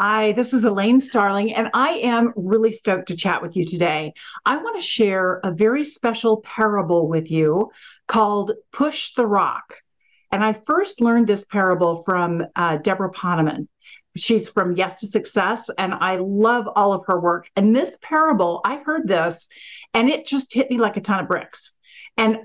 Hi, this is Elaine Starling, and I am really stoked to chat with you today. I want to share a very special parable with you called Push the Rock. And I first learned this parable from uh, Deborah Poneman. She's from Yes to Success, and I love all of her work. And this parable, I heard this, and it just hit me like a ton of bricks. And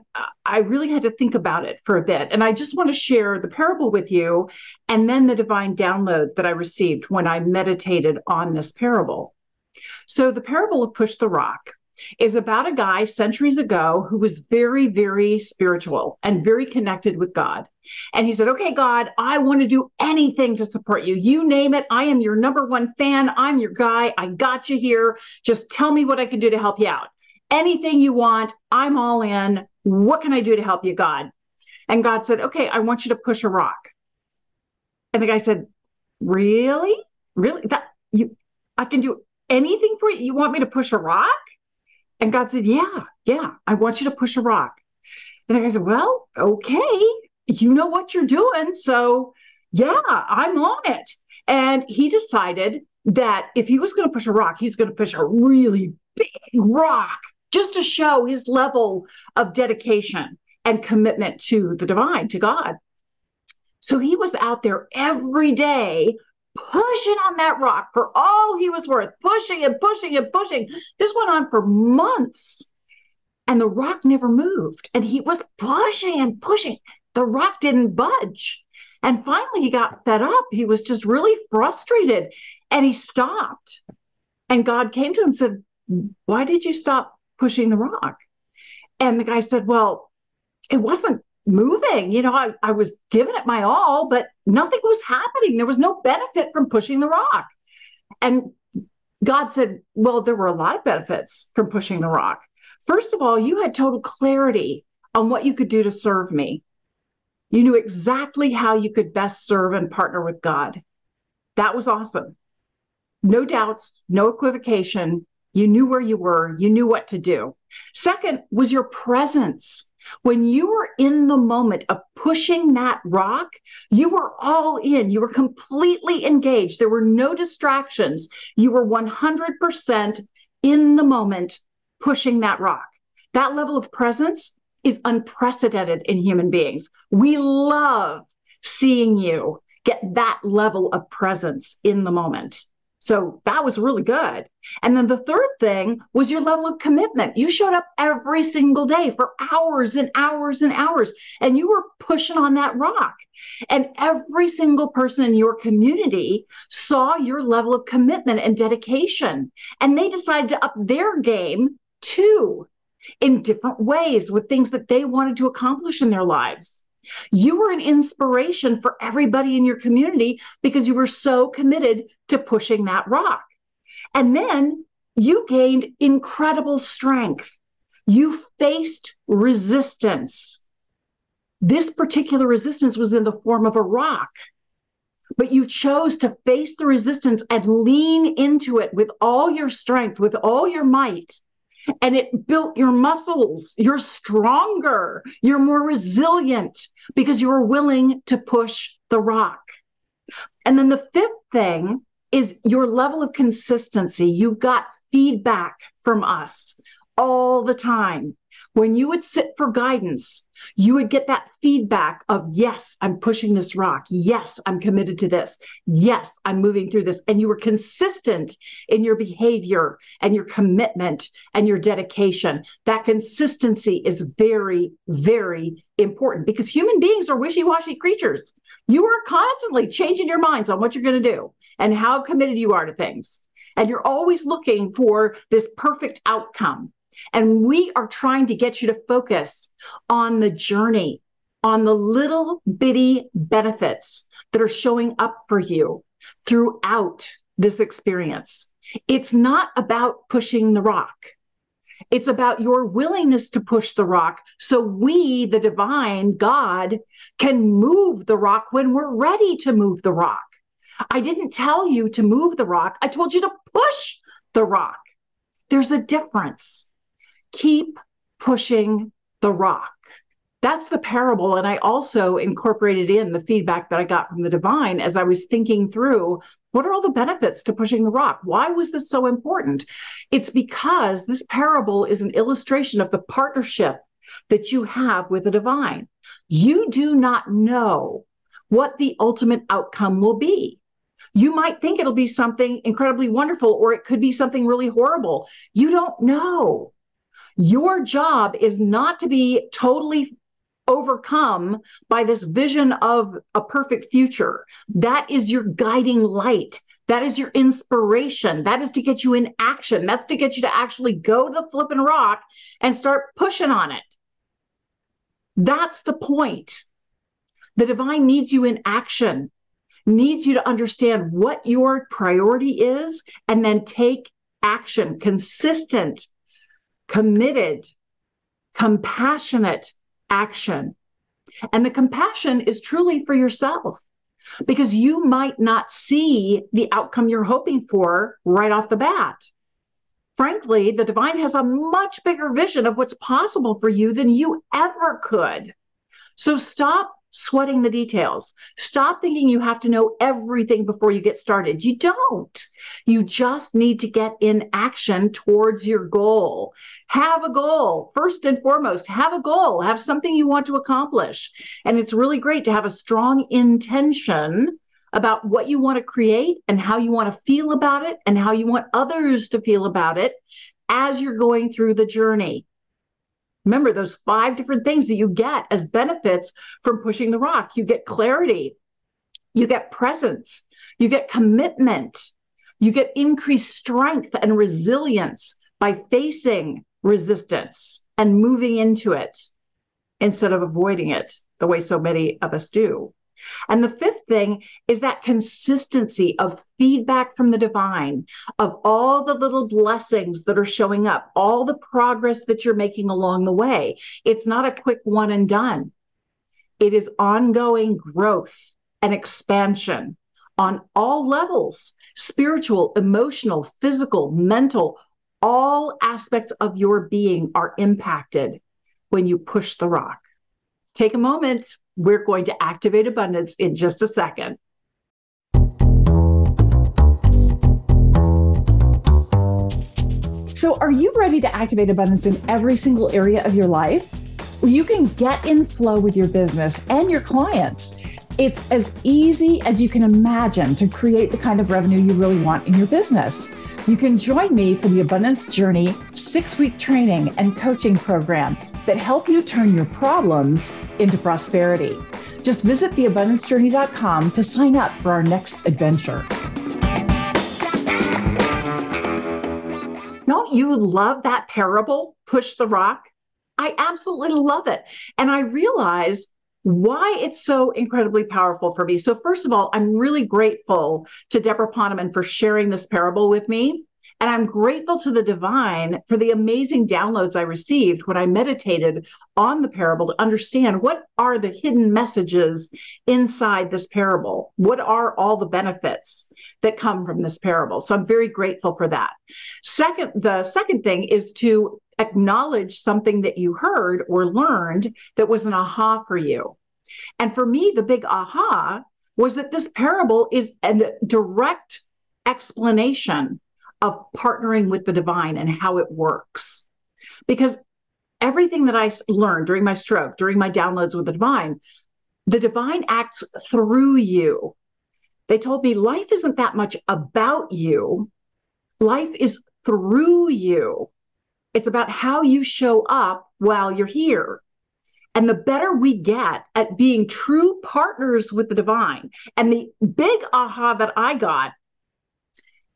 I really had to think about it for a bit. And I just want to share the parable with you and then the divine download that I received when I meditated on this parable. So, the parable of Push the Rock is about a guy centuries ago who was very, very spiritual and very connected with God. And he said, Okay, God, I want to do anything to support you. You name it. I am your number one fan. I'm your guy. I got you here. Just tell me what I can do to help you out anything you want. I'm all in. What can I do to help you, God? And God said, Okay, I want you to push a rock. And the guy said, Really? Really? That you I can do anything for you. You want me to push a rock? And God said, Yeah, yeah, I want you to push a rock. And the guy said, Well, okay, you know what you're doing. So yeah, I'm on it. And he decided that if he was going to push a rock, he's going to push a really big rock just to show his level of dedication and commitment to the divine, to God. So he was out there every day pushing on that rock for all he was worth, pushing and pushing and pushing. This went on for months. And the rock never moved. And he was pushing and pushing. The rock didn't budge. And finally, he got fed up. He was just really frustrated and he stopped. And God came to him and said, Why did you stop pushing the rock. And the guy said, Well, it wasn't moving. You know, I, I was giving it my all, but nothing was happening. There was no benefit from pushing the rock. And God said, Well, there were a lot of benefits from pushing the rock. First of all, you had total clarity on what you could do to serve me. You knew exactly how you could best serve and partner with God. That was awesome. No doubts, no equivocation. You knew where you were, you knew what to do. Second was your presence. When you were in the moment of pushing that rock, you were all in. You were completely engaged. There were no distractions. You were 100% in the moment pushing that rock. That level of presence is unprecedented in human beings. We love seeing you get that level of presence in the moment. So that was really good. And then the third thing was your level of commitment. You showed up every single day for hours and hours and hours, and you were pushing on that rock. And every single person in your community saw your level of commitment and dedication. And they decided to up their game too in different ways with things that they wanted to accomplish in their lives. You were an inspiration for everybody in your community because you were so committed to pushing that rock. And then you gained incredible strength. You faced resistance. This particular resistance was in the form of a rock, but you chose to face the resistance and lean into it with all your strength, with all your might and it built your muscles. You're stronger, you're more resilient because you were willing to push the rock. And then the fifth thing is your level of consistency. You got feedback from us all the time. When you would sit for guidance, you would get that feedback of, yes, I'm pushing this rock. Yes, I'm committed to this. Yes, I'm moving through this. And you were consistent in your behavior and your commitment and your dedication. That consistency is very, very important because human beings are wishy washy creatures. You are constantly changing your minds on what you're going to do and how committed you are to things. And you're always looking for this perfect outcome. And we are trying to get you to focus on the journey on the little bitty benefits that are showing up for you throughout this experience. It's not about pushing the rock. It's about your willingness to push the rock so we, the divine God, can move the rock when we're ready to move the rock. I didn't tell you to move the rock, I told you to push the rock. There's a difference. Keep pushing the rock. That's the parable. And I also incorporated in the feedback that I got from the divine as I was thinking through what are all the benefits to pushing the rock? Why was this so important? It's because this parable is an illustration of the partnership that you have with the divine. You do not know what the ultimate outcome will be. You might think it'll be something incredibly wonderful, or it could be something really horrible. You don't know. Your job is not to be totally overcome by this vision of a perfect future. That is your guiding light. That is your inspiration. That is to get you in action. That's to get you to actually go to the flipping rock and start pushing on it. That's the point. The divine needs you in action, needs you to understand what your priority is, and then take action, consistent, committed, compassionate action. And the compassion is truly for yourself because you might not see the outcome you're hoping for right off the bat. Frankly, the divine has a much bigger vision of what's possible for you than you ever could. So stop sweating the details. Stop thinking you have to know everything before you get started. You don't. You just need to get in action towards your goal. Have a goal. First and foremost, have a goal. Have something you want to accomplish. And it's really great to have a strong intention about what you want to create and how you want to feel about it and how you want others to feel about it as you're going through the journey. Remember those five different things that you get as benefits from pushing the rock. You get clarity, you get presence, you get commitment, you get increased strength and resilience by facing resistance and moving into it instead of avoiding it the way so many of us do. And the fifth thing is that consistency of feedback from the divine, of all the little blessings that are showing up, all the progress that you're making along the way. It's not a quick one and done, it is ongoing growth and expansion on all levels spiritual, emotional, physical, mental. All aspects of your being are impacted when you push the rock. Take a moment. We're going to activate abundance in just a second. So, are you ready to activate abundance in every single area of your life? You can get in flow with your business and your clients. It's as easy as you can imagine to create the kind of revenue you really want in your business. You can join me for the Abundance Journey six week training and coaching program that help you turn your problems into prosperity. Just visit theabundancejourney.com to sign up for our next adventure. Don't you love that parable, Push the Rock? I absolutely love it. And I realize why it's so incredibly powerful for me. So, first of all, I'm really grateful to Deborah Poneman for sharing this parable with me. And I'm grateful to the divine for the amazing downloads I received when I meditated on the parable to understand what are the hidden messages inside this parable? What are all the benefits that come from this parable? So I'm very grateful for that. Second, the second thing is to acknowledge something that you heard or learned that was an aha for you. And for me, the big aha was that this parable is a direct explanation of partnering with the divine and how it works. Because everything that I learned during my stroke, during my downloads with the divine, the divine acts through you. They told me life isn't that much about you, life is through you. It's about how you show up while you're here. And the better we get at being true partners with the divine, and the big aha that I got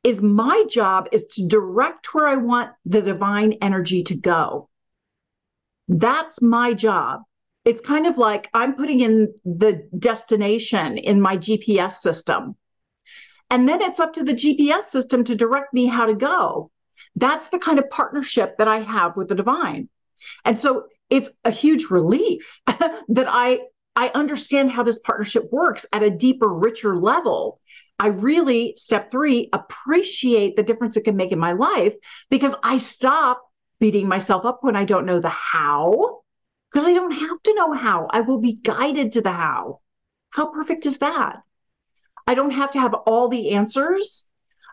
is my job is to direct where I want the divine energy to go. That's my job It's kind of like I'm putting in the destination in my GPS system. And then it's up to the GPS system to direct me how to go. That's the kind of partnership that I have with the divine. And so it's a huge relief that I I understand how this partnership works at a deeper, richer level. I really, step three, appreciate the difference it can make in my life because I stop beating myself up when I don't know the how, because I don't have to know how. I will be guided to the how. How perfect is that? I don't have to have all the answers.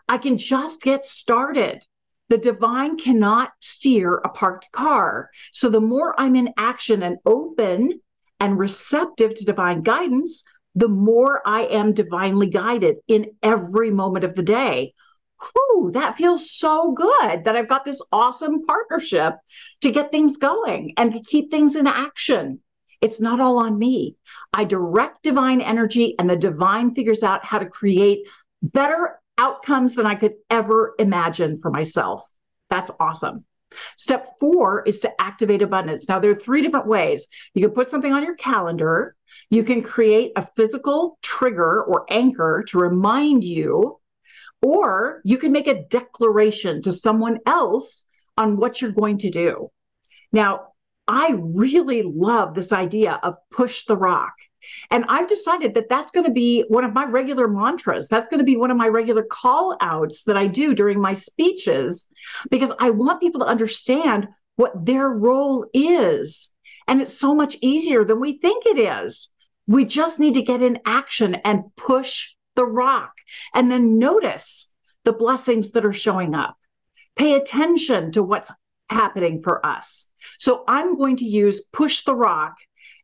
I can just get started. The divine cannot steer a parked car. So the more I'm in action and open and receptive to divine guidance, the more I am divinely guided in every moment of the day. Whew, that feels so good that I've got this awesome partnership to get things going and to keep things in action. It's not all on me. I direct divine energy, and the divine figures out how to create better outcomes than I could ever imagine for myself. That's awesome. Step four is to activate abundance. Now, there are three different ways. You can put something on your calendar, you can create a physical trigger or anchor to remind you, or you can make a declaration to someone else on what you're going to do. Now, I really love this idea of push the rock. And I've decided that that's going to be one of my regular mantras. That's going to be one of my regular call outs that I do during my speeches because I want people to understand what their role is. And it's so much easier than we think it is. We just need to get in action and push the rock and then notice the blessings that are showing up. Pay attention to what's happening for us. So I'm going to use push the rock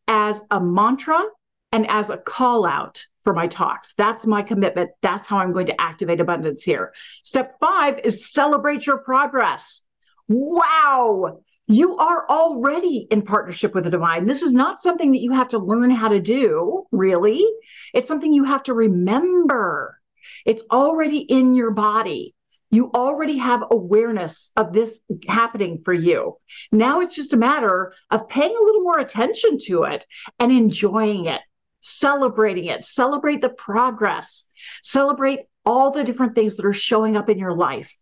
as a mantra and as a call out for my talks. That's my commitment. That's how I'm going to activate abundance here. Step five is celebrate your progress. Wow. You are already in partnership with the divine. This is not something that you have to learn how to do, really. It's something you have to remember. It's already in your body. You already have awareness of this happening for you. Now it's just a matter of paying a little more attention to it and enjoying it, celebrating it, celebrate the progress, celebrate all the different things that are showing up in your life.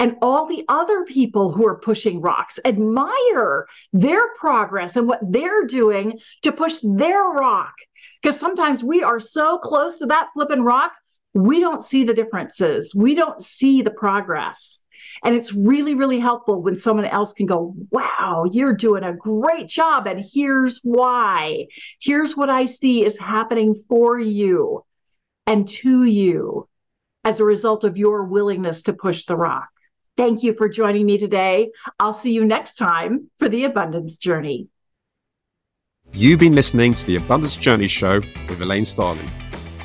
And all the other people who are pushing rocks admire their progress and what they're doing to push their rock. Because sometimes we are so close to that flipping rock, we don't see the differences. We don't see the progress. And it's really, really helpful when someone else can go, wow, you're doing a great job. And here's why. Here's what I see is happening for you and to you as a result of your willingness to push the rock. Thank you for joining me today. I'll see you next time for the Abundance Journey. You've been listening to the Abundance Journey Show with Elaine Starling.